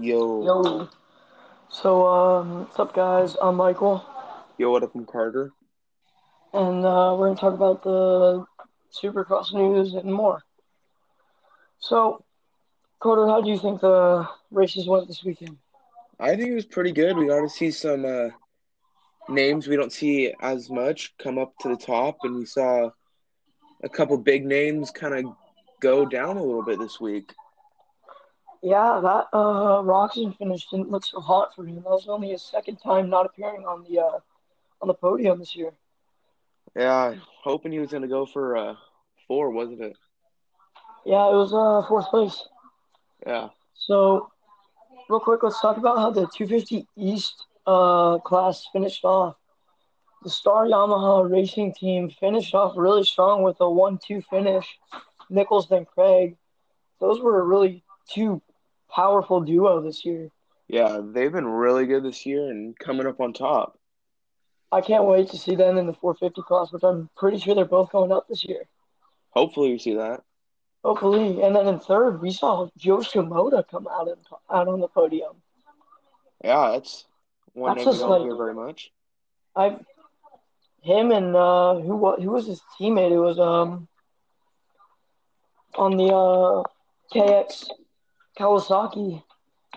Yo, Yo. So, um, what's up, guys? I'm Michael, yo, what up, I'm Carter? and uh, we're gonna talk about the Supercross news and more. So, Carter, how do you think the races went this weekend? I think it was pretty good. We got to see some uh, names we don't see as much come up to the top, and we saw a couple big names kind of go down a little bit this week. Yeah, that uh, Roczen finish didn't look so hot for him. That was only his second time not appearing on the uh, on the podium this year. Yeah, hoping he was going to go for uh, four, wasn't it? Yeah, it was uh, fourth place. Yeah. So, real quick, let's talk about how the 250 East uh, class finished off. The Star Yamaha Racing Team finished off really strong with a 1-2 finish. Nichols then Craig. Those were really two powerful duo this year. Yeah, they've been really good this year and coming up on top. I can't wait to see them in the 450 class, which I'm pretty sure they're both going up this year. Hopefully, we see that. Hopefully, and then in third, we saw Jo Shimoda come out and out on the podium. Yeah, that's one That's name we don't like- hear very much. I, him and uh, who who was his teammate? It was um on the uh, KX Kawasaki.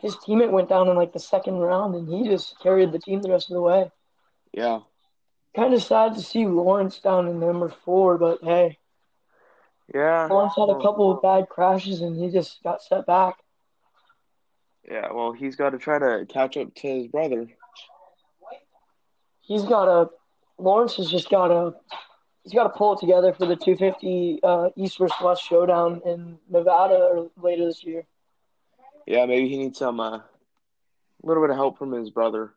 His teammate went down in like the second round, and he just carried the team the rest of the way. Yeah. Kind of sad to see Lawrence down in number four, but hey, Yeah. Lawrence had a couple of bad crashes, and he just got set back. Yeah, well, he's got to try to catch up to his brother. He's got to. Lawrence has just got to. He's got to pull it together for the 250 uh, East versus West showdown in Nevada or later this year. Yeah, maybe he needs some uh, little bit of help from his brother.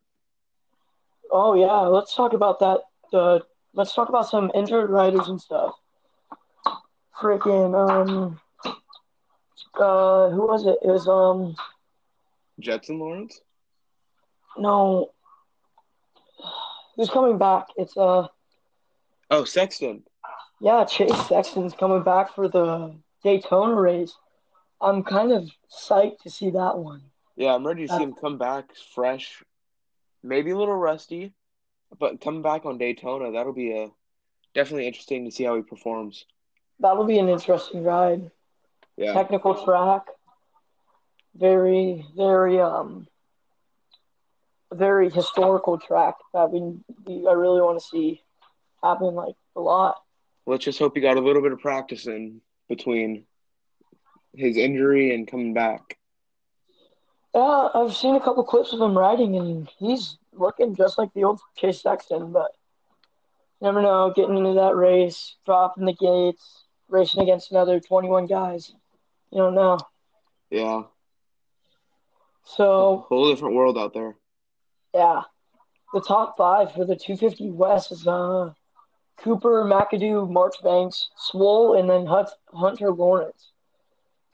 Oh yeah, let's talk about that. Uh, let's talk about some injured riders and stuff. Freaking um, uh, who was it? It was um, Jetson Lawrence? no, who's coming back? It's uh, Oh, Sexton. yeah, Chase Sexton's coming back for the Daytona race. I'm kind of psyched to see that one. Yeah, I'm ready to see Uh, him come back fresh, maybe a little rusty, but come back on Daytona, that'll be a definitely interesting to see how he performs. That'll be an interesting ride. Yeah, Technical track, very, very um, very historical track that we, we I really want to see happen like a lot. let's just hope he got a little bit of practice in between his injury and coming back. Yeah, I've seen a couple clips of him riding, and he's looking just like the old Chase Sexton. But never know, getting into that race, dropping the gates, racing against another 21 guys. You don't know. Yeah, So A whole different world out there. yeah, the top five for the 250 West is uh Cooper, McAdoo, Marchbanks, Swole, and then Hunt, Hunter Lawrence.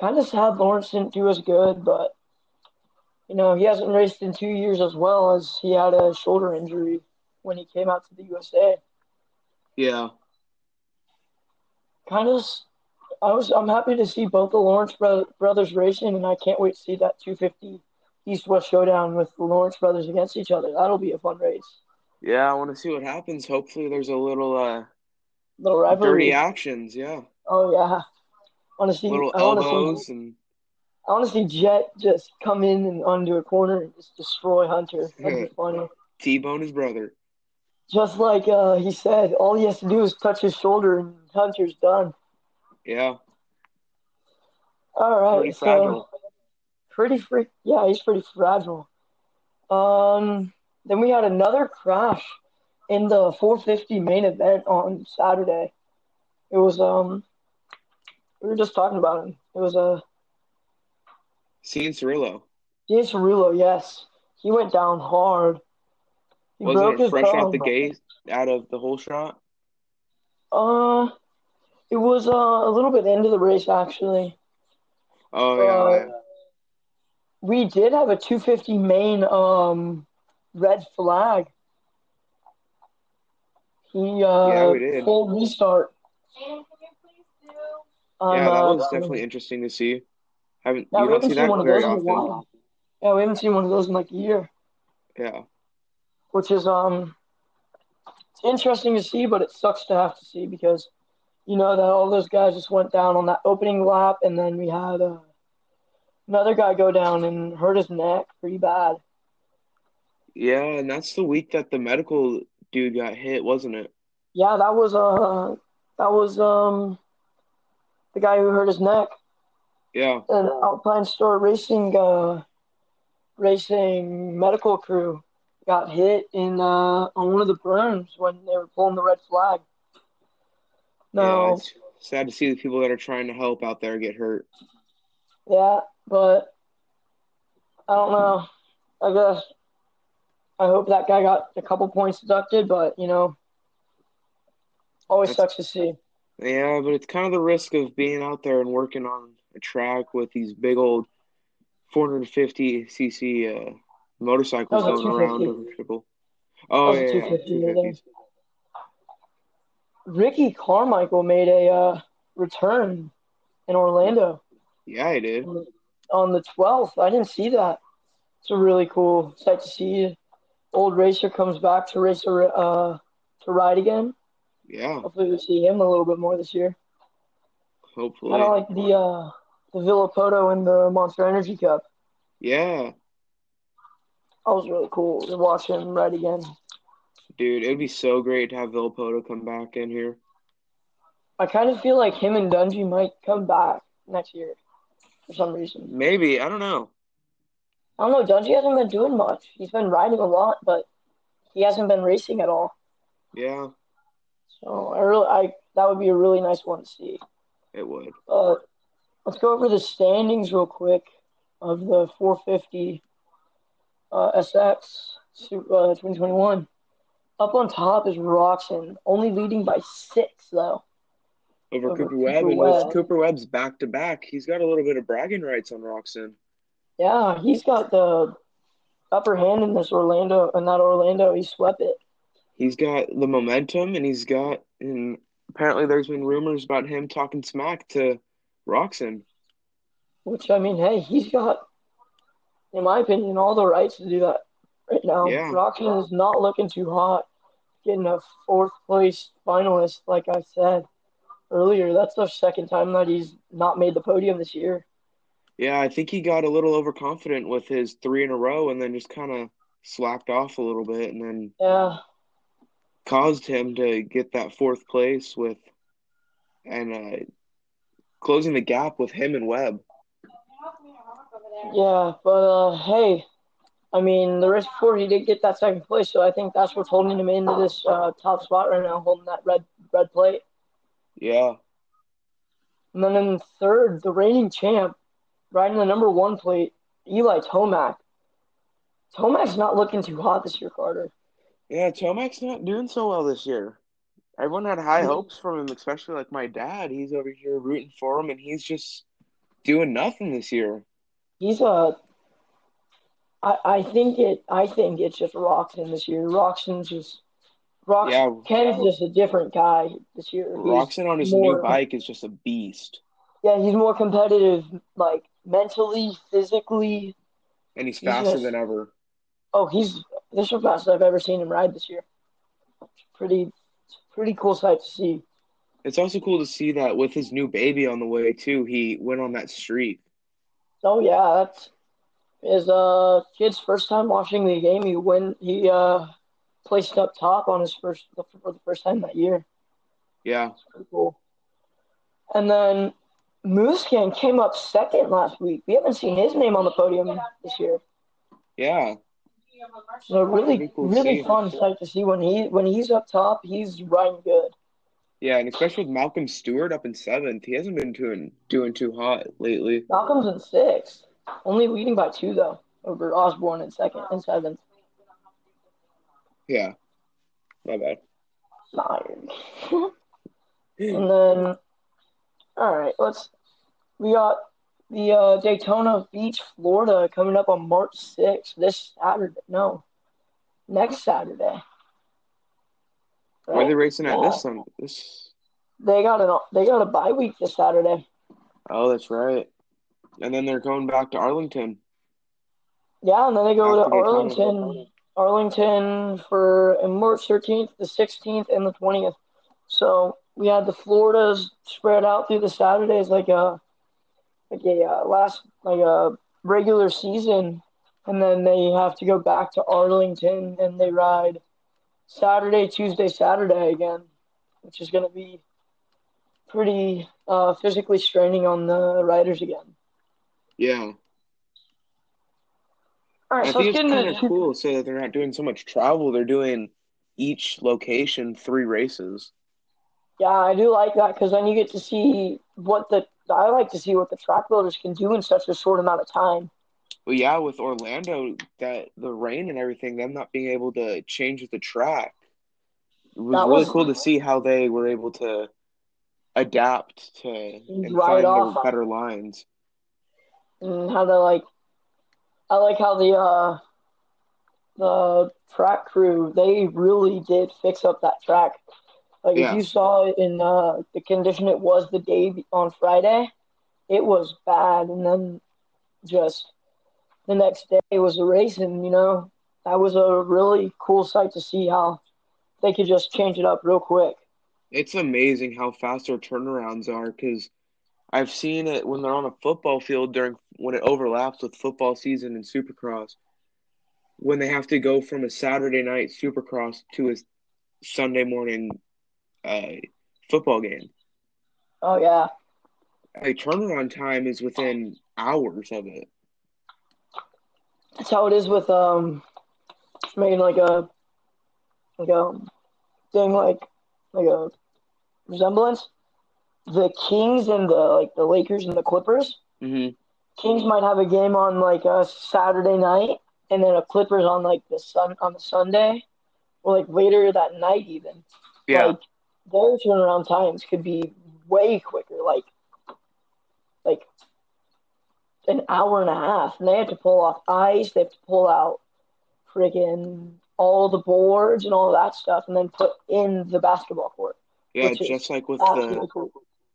Kind of sad Lawrence didn't do as good, but you know he hasn't raced in two years as well as he had a shoulder injury when he came out to the USA. Yeah, Kind of, I was I'm happy to see both the Lawrence bro- brothers racing, and I can't wait to see that 250 East West showdown with the Lawrence brothers against each other. That'll be a fun race. yeah. I want to see what happens. Hopefully, there's a little uh, Little rivalry. dirty actions. Yeah, Oh yeah. I want to see. little I want to elbows see. and I want to see Jett just come in and onto a corner and just destroy Hunter. That'd be funny. T-bone his brother. Just like uh, he said, all he has to do is touch his shoulder and Hunter's done. Yeah, All right. pretty so fragile. pretty freak. Yeah, he's pretty fragile. Um. Then we had another crash in the 450 main event on Saturday. It was um. We were just talking about him. It was a. Uh, Cianciarulo. James Cerullo, yes. He went down hard. He Wasn't it his fresh out bone. the gate, out of the whole shot? Uh, it was uh, a little bit into the race actually. Oh yeah, Uh, yeah. We did have a 250 main um red flag. He uh Yeah, we did. full restart. Um, yeah, that uh, was definitely interesting to see. Haven't Yeah, you don't haven't see seen that one of very often. Yeah, we haven't seen one of those in like a year, Yeah. which is um, it's interesting to see, but it sucks to have to see because you know that all those guys just went down on that opening lap, and then we had uh, another guy go down and hurt his neck pretty bad. Yeah, and that's the week that the medical dude got hit, wasn't it? Yeah, that was uh, that was um, the guy who hurt his neck. Yeah. An Alpinestars Racing uh, racing medical crew got hit in uh, on one of the berms when they were pulling the red flag. Yeah, No, it's sad to see the people that are trying to help out there get hurt. yeah, but I don't know. I guess I hope that guy got a couple points deducted, but you know, always That's sucks to see. Yeah, but it's kind of the risk of being out there and working on a track with these big old 450 cc uh, motorcycles That going around over people. That Oh yeah, yeah, 250 250s. Ricky Carmichael made a uh, return in Orlando Yeah, he did. on the 12th. I didn't see that. It's a really cool sight to see. Old racer comes back to race a, uh, to ride again. Yeah, Hopefully we see him a little bit more this year. Hopefully. Of hopefully. like the uh, the Villopoto in the Monster Energy Cup. Yeah, That was really cool to watch him ride again. dude, it'd be so great to have Villopoto come back in here. I kind of feel like him and Dungey might come back next year for some reason. Maybe, I don't know. I don't know. Dungey hasn't been doing much. He's been riding a lot, but he hasn't been racing at all. Yeah, So I really, I that would be a really nice one to see. it would. Uh, let's go over the standings real quick of the 450 uh, SX uh, 2021. Up on top is Roczen, only leading by six though. Over Over Cooper Webb, Cooper and with Cooper Webb's back to back, he's got a little bit of bragging rights on Roczen. Yeah, he's got the upper hand in this Orlando, and not Orlando. He swept it. He's got the momentum, and he's got, and apparently there's been rumors about him talking smack to Roczen. Which I mean, hey, he's got, in my opinion, all the rights to do that right now. Yeah. Roczen is not looking too hot, getting a fourth place finalist. Like I said earlier, that's the second time that he's not made the podium this year. Yeah, I think he got a little overconfident with his three in a row, and then just kind of slacked off a little bit, and then Yeah, caused him to get that fourth place with, and uh, closing the gap with him and Webb. yeah, but uh, hey, I mean, the race before he did get that second place, so I think that's what's holding him into this uh, top spot right now, holding that red red plate. Yeah, And then in third, the reigning champ, riding the number one plate, Eli Tomac. Tomac's not looking too hot this year, Carter. Yeah. Tomac's not doing so well this year. Everyone had high hopes from him, especially like my dad. He's over here rooting for him, and he's just doing nothing this year. He's a. I, I think it. I think it's just Roczen this year. Roczen's just. Rox, Yeah. Ken's just a different guy this year. He's- Roczen on his more- new bike is just a beast, Yeah, he's more competitive, like mentally, physically. and he's He's faster just- than ever. Oh, he's this is the fastest I've ever seen him ride this year. It's pretty, it's pretty cool sight to see. It's also cool to see that with his new baby on the way too, he went on that streak. Oh yeah, that's his uh kid's first time watching the game. He win. He uh placed up top on his first for the first time that year. Yeah, Pretty cool. And then Musquin came up second last week. We haven't seen his name on the podium this year. yeah, So really, Pretty cool to really fun sight to see when he when he's up top. He's riding good. yeah, and especially with Malcolm Stewart up in seventh, he hasn't been doing doing too hot lately. Malcolm's in sixth, only leading by two though over Osborne in second and seventh. Yeah, my bad. Iron. And then, all right, let's. We got the uh, Daytona Beach, Florida, coming up on March 6th. This Saturday. No, next Saturday. Why are they racing at this Sun? This? They got an they got a bye week this Saturday. Oh, that's right. And then they're going back to Arlington. Yeah, and then they go After to Daytona. Arlington, Arlington for March 13th, the 16th, and the 20th. So we had the Floridas spread out through the Saturdays like a like a uh, last like a regular season, and then they have to go back to Arlington and they ride Saturday, Tuesday, Saturday again, which is going to be pretty uh, physically straining on the riders again. Yeah. All right, I so think let's it's kind of cool so that they're not doing so much travel. They're doing each location three races. Yeah, I do like that because then you get to see what the I like to see what the track builders can do in such a short amount of time. But yeah, with Orlando, that the rain and everything, them not being able to change the track, it was That really was- cool to see how they were able to adapt to and Right find off. the better lines. and how they like I like how the uh the track crew they really did fix up that track. Like Yeah. if you saw it in uh the condition it was the day on Friday, it was bad and then just the next day was a race and you know that was a really cool sight to see how they could just change it up real quick. It's amazing how fast their turnarounds are because I've seen it when they're on a football field during when it overlaps with football season and supercross. When they have to go from a Saturday night supercross to a Sunday morning uh, football game. Oh yeah. A turnaround time is within hours of it. That's how it is with um making like a like a thing like like a resemblance. The Kings and the like the Lakers and the Clippers. hmm Kings might have a game on like a Saturday night and then a Clippers on like the sun on the Sunday or like later that night even. Yeah, Like their turnaround times could be way quicker, like like an hour and a half. And they have to pull off ice, they have to pull out friggin' all the boards and all that stuff and then put in the basketball court. yeah, just like with the cool.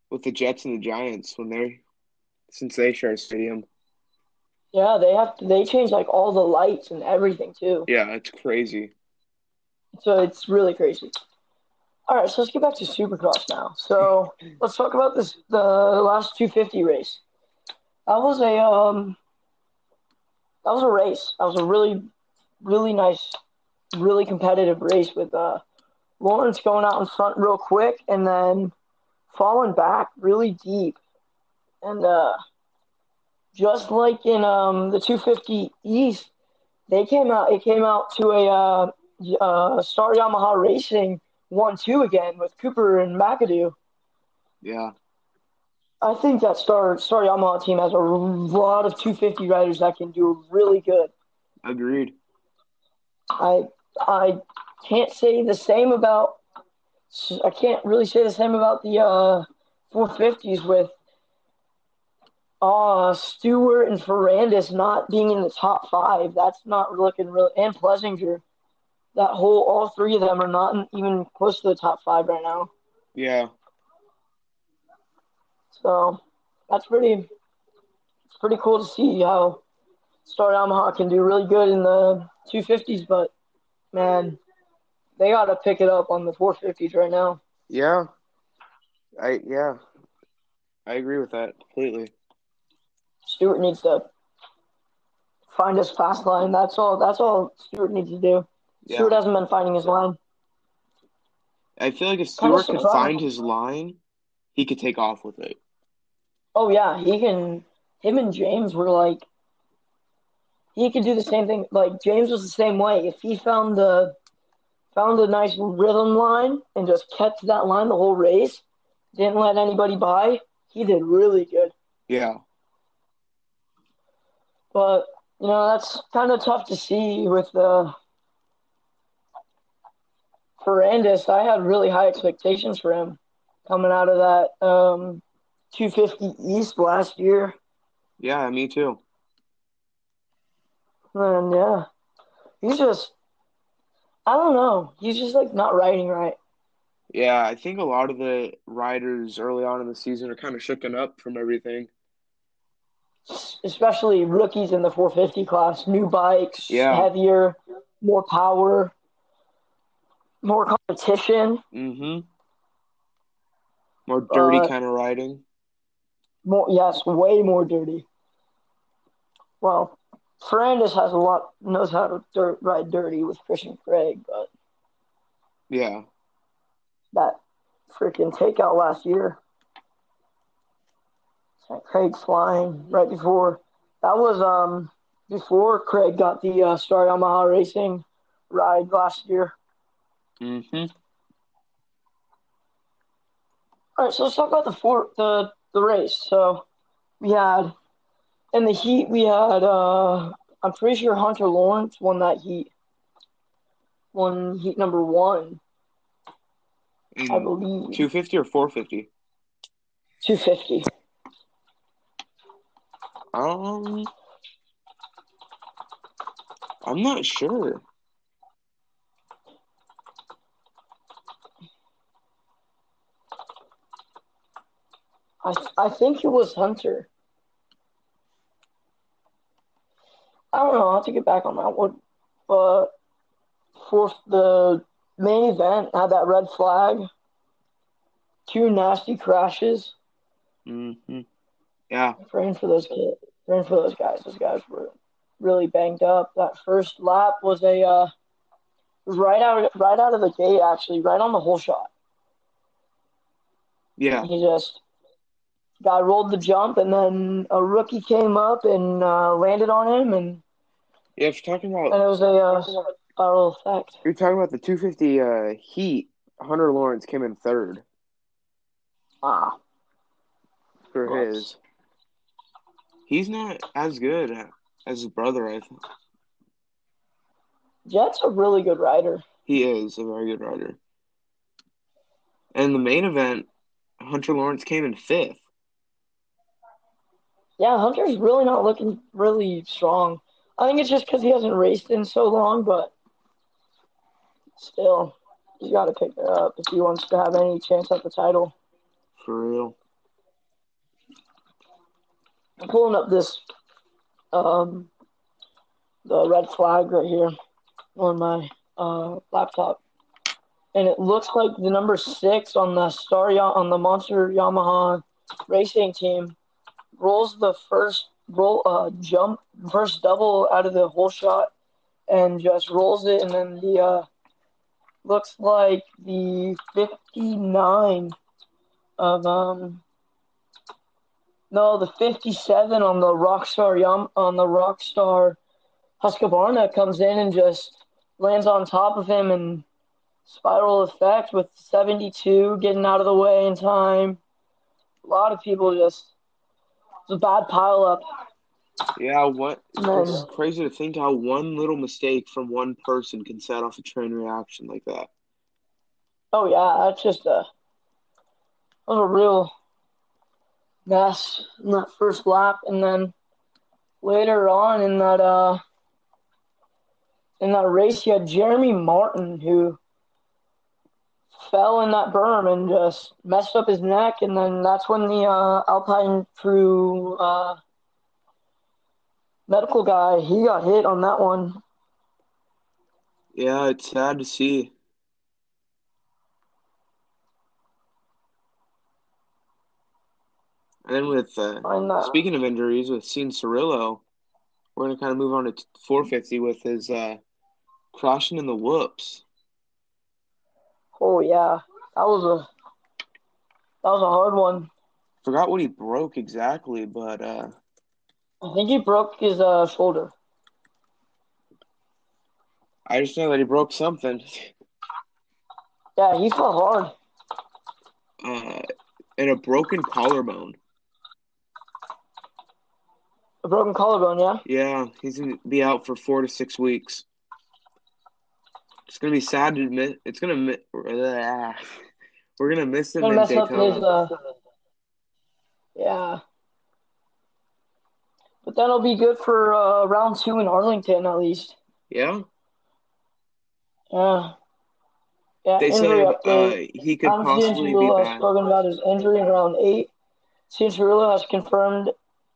with the Jets and the Giants when they since they share a stadium. Yeah, they have to they change like all the lights and everything too. Yeah, it's crazy. So it's really crazy. All right, so let's get back to Supercross now. So let's talk about this the last 250 race. That was a um, that was a race. That was a really, really nice, really competitive race with uh, Lawrence going out in front real quick and then falling back really deep, and uh, just like in um the 250 East, they came out. It came out to a uh, uh, Star Yamaha Racing one two again with Cooper and McAdoo. Yeah, I think that Star Star Yamaha team has a lot of 250 riders that can do really good. agreed. I I can't say the same about I can't really say the same about the uh, 450s with uh Stewart and Ferrandis not being in the top five. That's not looking real and Plessinger. That whole all three of them are not even close to the top five right now. Yeah, So that's pretty it's pretty cool to see how Star Yamaha can do really good in the 250s, but man, they got to pick it up on the 450s right now. yeah, I yeah, I agree with that completely. Stewart needs to find his fast line. That's all. That's all Stewart needs to do. Yeah. Stewart hasn't been finding his line. I feel like if Stewart could find his line, he could take off with it. Oh yeah, he can. Him and James were like, he could do the same thing. Like James was the same way. If he found the found a nice rhythm line and just kept that line the whole race, didn't let anybody by, he did really good. Yeah, But you know that's kind of tough to see with the Ferrandis. I had really high expectations for him coming out of that um, 250 East last year. yeah, me too. And yeah, he's just, I don't know. He's just like not riding right. Yeah, I think a lot of the riders early on in the season are kind of shooken up from everything. especially rookies in the 450 class, new bikes, Yeah. heavier, more power, more competition, Mm-hmm. More dirty Uh, kind of riding. more yes, way more dirty. Well, Ferrandis has a lot knows how to dirt, ride dirty with Christian Craig, but Yeah. that freaking takeout last year. Craig flying right before that was um before Craig got the uh, Star Yamaha Racing ride last year. Mm-hmm. All right, so let's talk about the four the the race. So we had in the heat we had uh I'm pretty sure Hunter Lawrence won that heat. Won heat number one, I believe. 250 or 450? Two fifty. Um, I'm not sure. I I think it was Hunter. I don't know. I'll have to get back on that one. But for the main event, had that red flag, two nasty crashes. Mm-hmm. Yeah. Praying for those kids. Praying for those guys. Those guys were really banged up. That first lap was a uh, was right out right out of the gate. Actually, right on the whole shot. Yeah. He just guy rolled the jump, and then a rookie came up and uh, landed on him, and, Yeah. If you're talking about, and it was a uh, spiral effect. you're talking about the 250 uh, heat, Hunter Lawrence came in third Ah, for Gross. his. He's not as good as his brother. I think Jett's a really good rider. he is a very good rider. And the main event, Hunter Lawrence came in fifth. Yeah, Hunter's really not looking really strong. I think it's just because he hasn't raced in so long, but still, he's got to pick it up if he wants to have any chance at the title. For real. I'm pulling up this, um, the red flag right here on my uh, laptop, and it looks like the number six on the Star on the Monster Yamaha racing team rolls the first roll uh, jump first double out of the whole shot and just rolls it, and then the uh, looks like the 59 of um no the 57 on the Rockstar Yam on the Rockstar Husqvarna comes in and just lands on top of him and spiral effect with 72 getting out of the way in time. A lot of people just a bad pile up. Yeah, what No. it's crazy to think how one little mistake from one person can set off a train reaction like that. Oh yeah, that's just a that was a real mess in that first lap, and then later on in that uh in that race, you had Jeremy Martin who fell in that berm and just messed up his neck, and then that's when the uh, Alpine crew uh, medical guy he got hit on that one. Yeah, it's sad to see. And then with uh, speaking of injuries, with Sean Cirillo, we're gonna kind of move on to 450 with his uh, crashing in the whoops. Oh yeah, that was a that was a hard one. Forgot what he broke exactly, but uh, I think he broke his uh, shoulder. I just know that he broke something. Yeah, he fell hard. Uh, and a broken collarbone. A broken collarbone, yeah. Yeah, he's gonna be out for four to six weeks. It's gonna be sad to admit. It's gonna mi- we're gonna miss him Gonna in Daytona. his uh Yeah. But that'll be good for uh, round two in Arlington at least. Yeah, Yeah. Yeah, they said uh, he could possibly be Cianciarulo has back. spoken about his injury in round eight. Cianciarulo has confirmed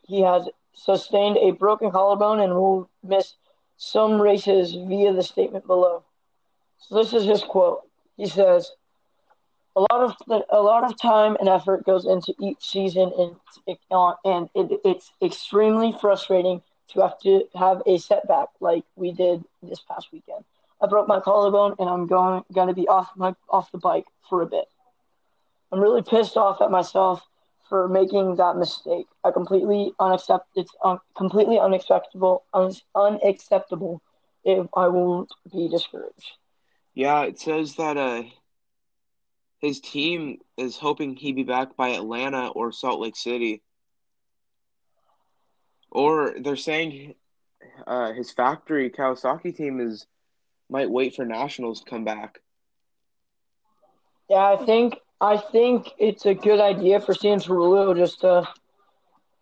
he has sustained a broken collarbone and will miss some races via the statement below. So this is his quote. He says, "A lot of a lot of time and effort goes into each season, and and it, it's extremely frustrating to have to have a setback like we did this past weekend. I broke my collarbone, and I'm going going to be off my off the bike for a bit. I'm really pissed off at myself for making that mistake. I completely unaccept it's un- completely unacceptable un- unacceptable if I won't be discouraged. Yeah, it says that uh his team is hoping he'd be back by Atlanta or Salt Lake City. Or they're saying uh, his factory Kawasaki team is might wait for nationals to come back. Yeah, I think I think it's a good idea for Sam Cianciarulo just to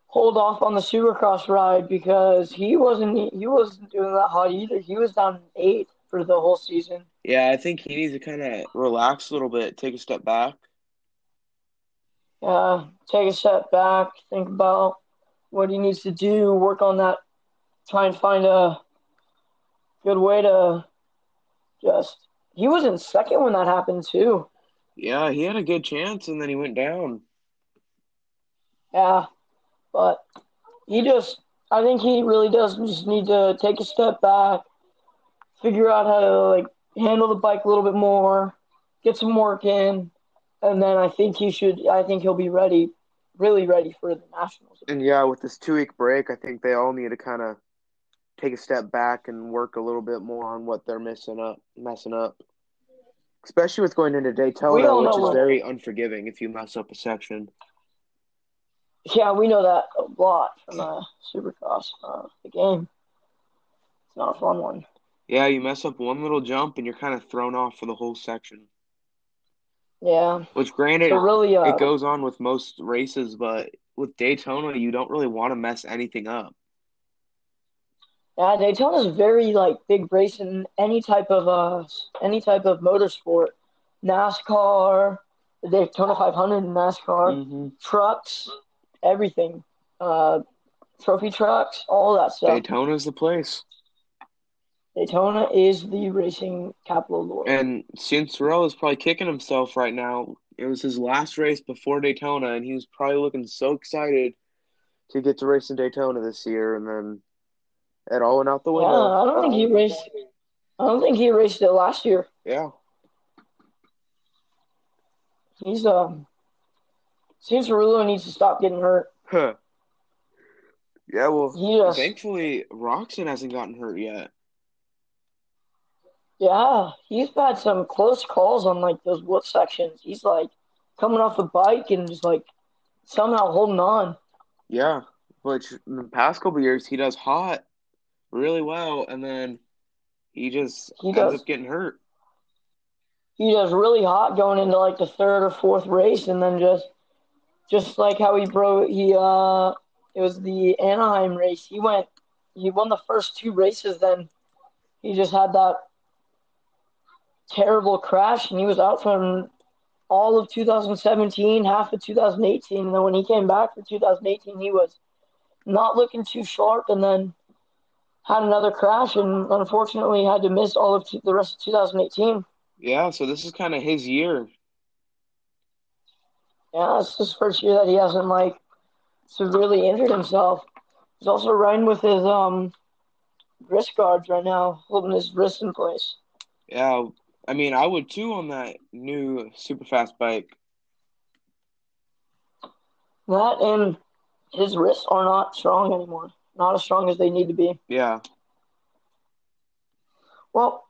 hold off on the Supercross ride because he wasn't he wasn't doing that hot either. He was down eight for the whole season. Yeah, I think he needs to kind of relax a little bit, take a step back. Yeah, take a step back, think about what he needs to do, work on that, try and find a good way to just. He was in second when that happened too. Yeah, he had a good chance and then he went down. Yeah, but he just. I think he really does just need to take a step back, figure out how to like handle the bike a little bit more, get some work in, and then I think he should. I think he'll be ready, really ready for the nationals. And yeah, with this two week break, I think they all need to kind of take a step back and work a little bit more on what they're missing up, messing up. Especially with going into Daytona, which is what... very unforgiving if you mess up a section. Yeah, we know that a lot from uh, Supercross. Uh, the game. It's not a fun one. Yeah, you mess up one little jump and you're kind of thrown off for the whole section. Yeah. Which, granted, so really, uh, it goes on with most races, but with Daytona, you don't really want to mess anything up. Yeah, Daytona is very like big race in any type of uh any type of motorsport, NASCAR, the Daytona 500 NASCAR, mm-hmm. trucks, everything, uh, trophy trucks, all that stuff. Daytona's the place. Daytona is the racing capital of the world. And since Cianciarulo is probably kicking himself right now. It was his last race before Daytona, and he was probably looking so excited to get to race in Daytona this year, and then it all went out the window. Yeah, I don't think he raced. I don't think he raced it last year. Yeah. He's um. Cianciarulo needs to stop getting hurt. Huh. Yeah, well, just, thankfully Roczen hasn't gotten hurt yet. Yeah, he's had some close calls on like those wood sections. He's like coming off the bike and just like somehow holding on. Yeah, which in the past couple years he does hot really well, and then he just he ends does. up getting hurt. He does really hot going into like the third or fourth race, and then just just like how he broke he uh it was the Anaheim race. He went he won the first two races, then he just had that terrible crash, and he was out from all of 2017, half of 2018. And then when he came back for 2018, he was not looking too sharp, and then had another crash, and unfortunately had to miss all of the rest of 2018. Yeah, so this is kind of his year. Yeah, it's his first year that he hasn't like severely injured himself. He's also riding with his um wrist guards right now, holding his wrist in place. Yeah, I mean, I would too on that new super fast bike. That and his wrists are not strong anymore. Not as strong as they need to be. Yeah. Well,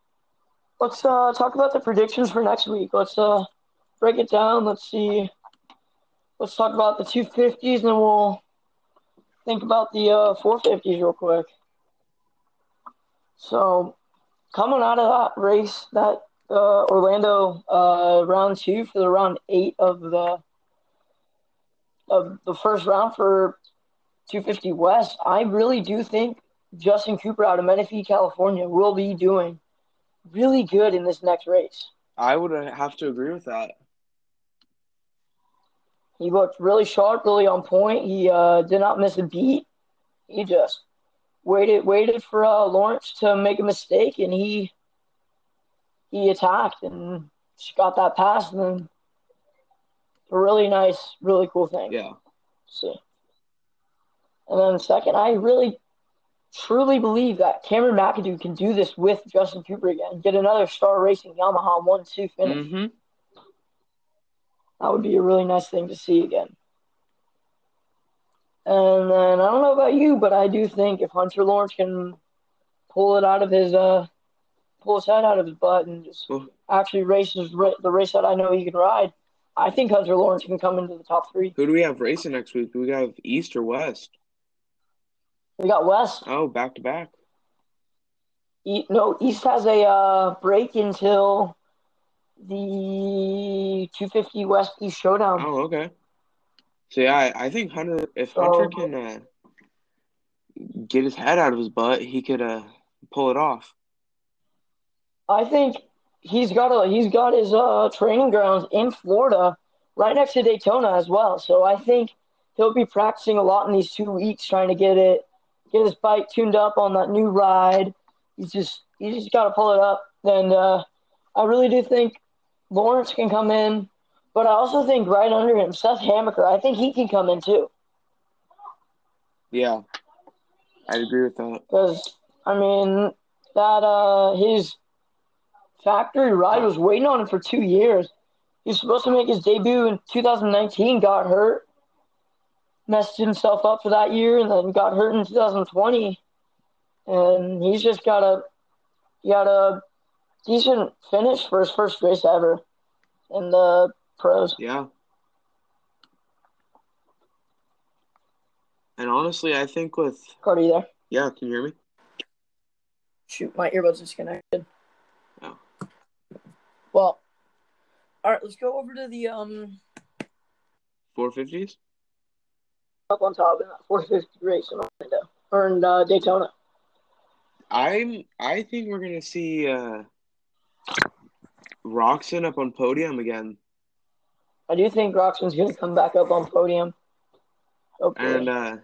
let's uh, talk about the predictions for next week. Let's uh, break it down. Let's see. Let's talk about the 250s, and then we'll think about the uh, 450s real quick. So, coming out of that race, that uh, Orlando uh, round two for the round eight of the of the first round for 250 West. I really do think Justin Cooper out of Menifee, California, will be doing really good in this next race. I would have to agree with that. He looked really sharp, really on point. He uh, did not miss a beat. he just waited waited for uh, Lawrence to make a mistake, and he he attacked and she got that pass, and then a really nice, really cool thing. Yeah. See. And then second, I really truly believe that Cameron McAdoo can do this with Justin Cooper again, get another star racing Yamaha one two finish. Mm-hmm. That would be a really nice thing to see again. And then I don't know about you, but I do think if Hunter Lawrence can pull it out of his uh pull his head out of his butt and just actually races the race that I know he can ride, I think Hunter Lawrence can come into the top three. Who do we have racing next week? Do we have East or West? We got West. Oh, back to back. E- no, East has a uh, break until the 250 West East Showdown. Oh, okay. So yeah, I, I think Hunter, if So- Hunter can uh, get his head out of his butt, he could uh, pull it off. I think he's got a he's got his uh, training grounds in Florida, right next to Daytona as well. So I think he'll be practicing a lot in these two weeks, trying to get it get his bike tuned up on that new ride. He's just he's just got to pull it up, and uh, I really do think Lawrence can come in, but I also think right under him, Seth Hammaker, I think he can come in too. Yeah, I'd agree with that. Because I mean that uh his factory ride was waiting on him for two years. He was supposed to make his debut in 2019, got hurt, messed himself up for that year, and then got hurt in 2020. And he's just got a he got a decent finish for his first race ever in the pros. Yeah. And honestly, I think with Cardi there. yeah, can you hear me? Shoot, my earbuds disconnected. Well, all right, let's go over to the um Four fifties. up on top in that 450 race in Orlando or in uh, Daytona. I'm. I think we're gonna see uh, Roczen up on podium again, I do think Roxman's going to come back up on podium. Hopefully. and uh,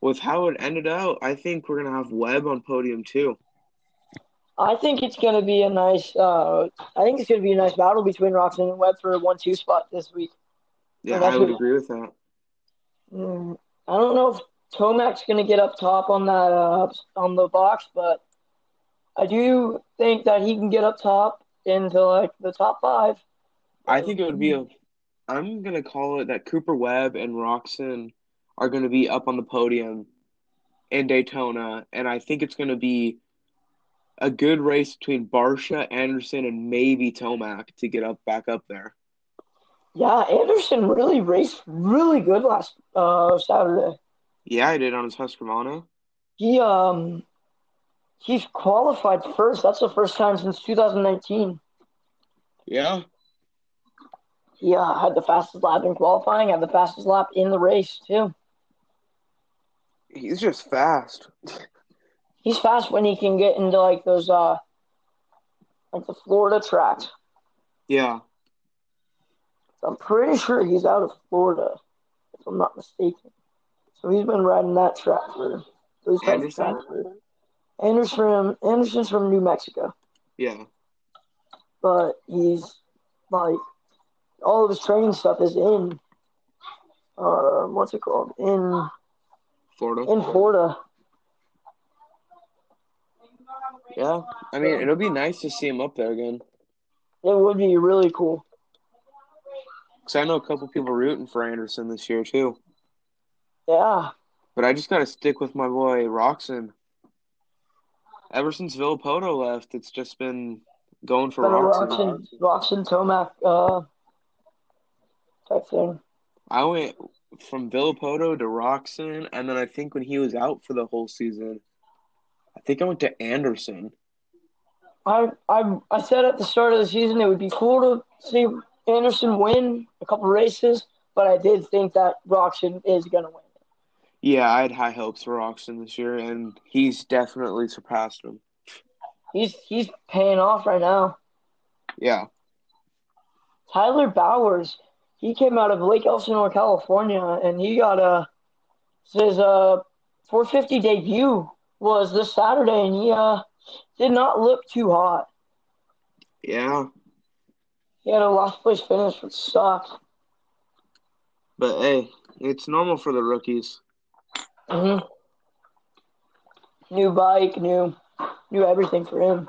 with how it ended out, I think we're gonna have Webb on podium too. I think it's going to be a nice. Uh, I think it's going to be a nice battle between Roxman and Webb for a one-two spot this week. Yeah, I would what- agree with that. Mm, I don't know if Tomac's going to get up top on that uh, on the box, but I do think that he can get up top into like the top five. I think it would be a. I'm gonna call it that Cooper Webb and Roczen are gonna be up on the podium in Daytona, and I think it's gonna be a good race between Barcia, Anderson, and maybe Tomac to get up back up there. Yeah, Anderson really raced really good last uh, Saturday. Yeah, I did on his Husqvarna. He um he's qualified first. That's the first time since 2019. Yeah, He uh, had the fastest lap in qualifying, had the fastest lap in the race too. he's just fast. He's fast when he can get into like those uh like the Florida tracks. Yeah, I'm pretty sure he's out of Florida, if I'm not mistaken. So he's been riding that track for those Anderson? for Anderson from Anderson's from New Mexico. yeah, but he's like all of his training stuff is in uh what's it called in Florida. in Florida. Yeah, I mean it'll be nice to see him up there again. It would be really cool. Cause I know a couple people rooting for Anderson this year too. Yeah, But I just gotta stick with my boy Roczen. Ever since Villopoto left, it's just been going for. Roczen, Roczen Tomac uh type thing. I went from Villopoto to Roczen, and then I think when he was out for the whole season, I think I went to Anderson. I I I said at the start of the season it would be cool to see Anderson win a couple races, but I did think that Roczen is gonna win. Yeah, I had high hopes for Roczen this year, and he's definitely surpassed him. He's he's paying off right now. Yeah, Tyler Bowers, he came out of Lake Elsinore, California, and he got a His uh 450 debut was this Saturday, and he uh did not look too hot. Yeah, He had a last place finish, which sucked. but hey, it's normal for the rookies. hmm New bike, new, new everything for him,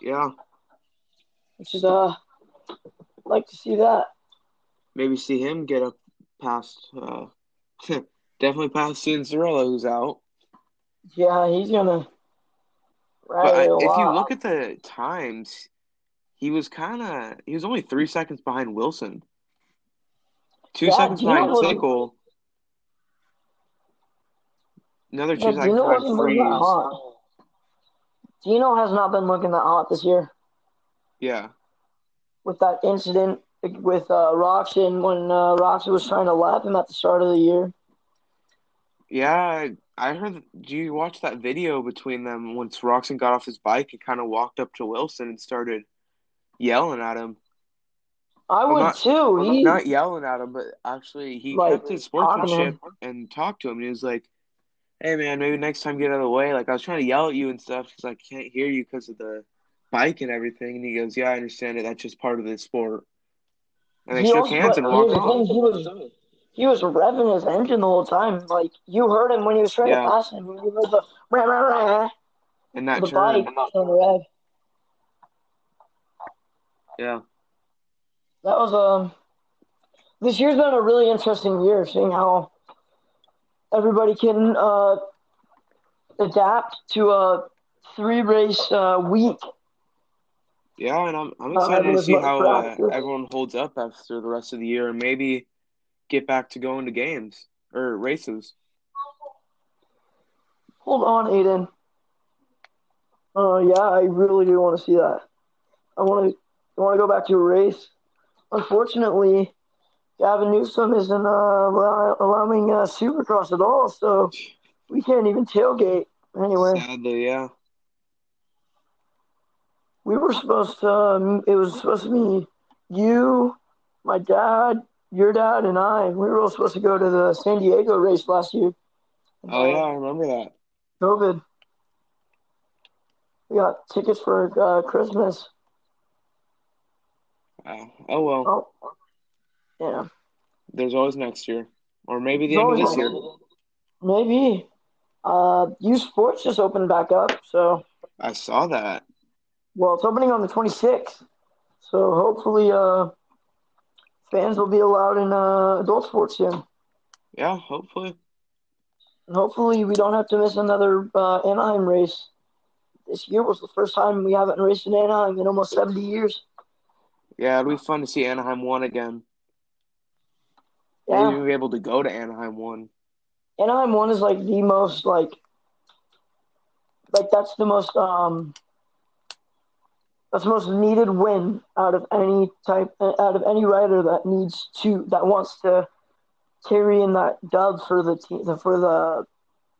Yeah, which is uh, like to see that. maybe see him get up past, uh, definitely past Cianciarella, who's out. Yeah, he's gonna But I, if you look at the times, he was kind of he was only three seconds behind Wilson, two Yeah, seconds behind Tickle, another two Yeah, seconds behind wasn't looking that Friese. Dino has not been looking that hot this year Yeah, with that incident with uh, Roczen when uh, Roczen was trying to lap him at the start of the year. yeah. I, heard. Do you watch that video between them once Roczen got off his bike and kind of walked up to Wilson and started yelling at him? I would not- too. He, Not yelling at him, but actually he Like, kept his sportsmanship and talked to him. And he was like, "Hey man, maybe next time get out of the way." Like I was trying to yell at you and stuff because I can't hear you because of the bike and everything. And he goes, "Yeah, I understand it. That's just part of the sport." And they He shook also- hands and walked off. he was he was revving his engine the whole time. Like you heard him when he was trying Yeah. to pass him. You heard the rah, rah, rah, And that the turn, bike on the rev. yeah, That was um. This year's been a really interesting year, seeing how everybody can uh, adapt to a three race uh, week. yeah. And I'm I'm excited having to see how uh, everyone holds up after the rest of the year and maybe get back to going to games or races. Hold on, Aiden. Oh yeah, I really do want to see that. I want to. I want to go back to a race. Unfortunately, Gavin Newsom isn't uh, allowing uh, Supercross at all, so we can't even tailgate anywhere. Sadly, yeah. We were supposed to. Um, it was supposed to be you, my dad, your dad, and I. We were all supposed to go to the San Diego race last year. Oh yeah, I remember that. COVID. We got tickets for uh, Christmas. Wow. Oh well. Oh, yeah. There's always next year, or maybe the There's end of this year. Maybe. Uh, U Sports just opened back up, so I saw that. well, it's opening on the 26th. So hopefully, uh, fans will be allowed in uh, adult sports soon. Yeah, hopefully. And hopefully, we don't have to miss another uh, Anaheim race. This year was the first time we haven't raced in Anaheim in almost 70 years. Yeah, it'd be fun to see Anaheim one again. Yeah, Maybe be able to go to Anaheim one. Anaheim one is like the most like, like that's the most um, that's the most needed win out of any type out of any rider that needs to that wants to carry in that dub for the team for the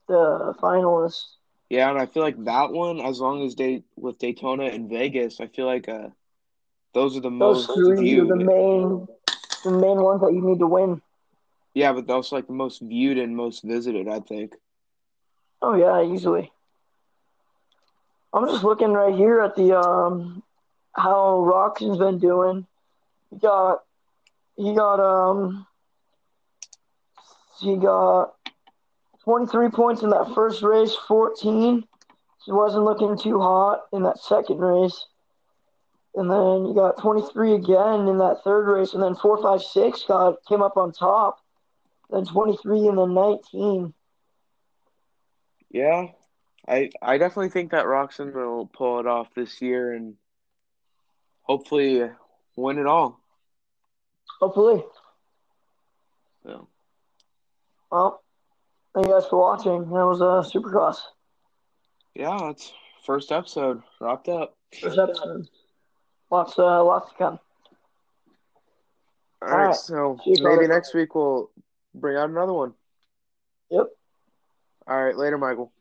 the finalists. Yeah, and I feel like that one, as long as they with Daytona and Vegas, I feel like uh, those are the Those most three viewed. are the main the main ones that you need to win. Yeah, but those like the most viewed and most visited. I think. Oh yeah, easily. I'm just looking right here at the um how Roczen's been doing. He got he got um he got 23 points in that first race, 14. He wasn't looking too hot in that second race. And then you got 23 again in that third race, and then four, five, six got came up on top. Then 23 and then 19. Yeah, I I definitely think that Roczen will pull it off this year and hopefully win it all. Hopefully. So, Well, thank you guys for watching. That was uh, Supercross. yeah, it's first episode wrapped up. First episode. Lots, uh, lots to come. All All right, right. so you, maybe brother. next week we'll bring out another one. Yep. All right, later, Michael.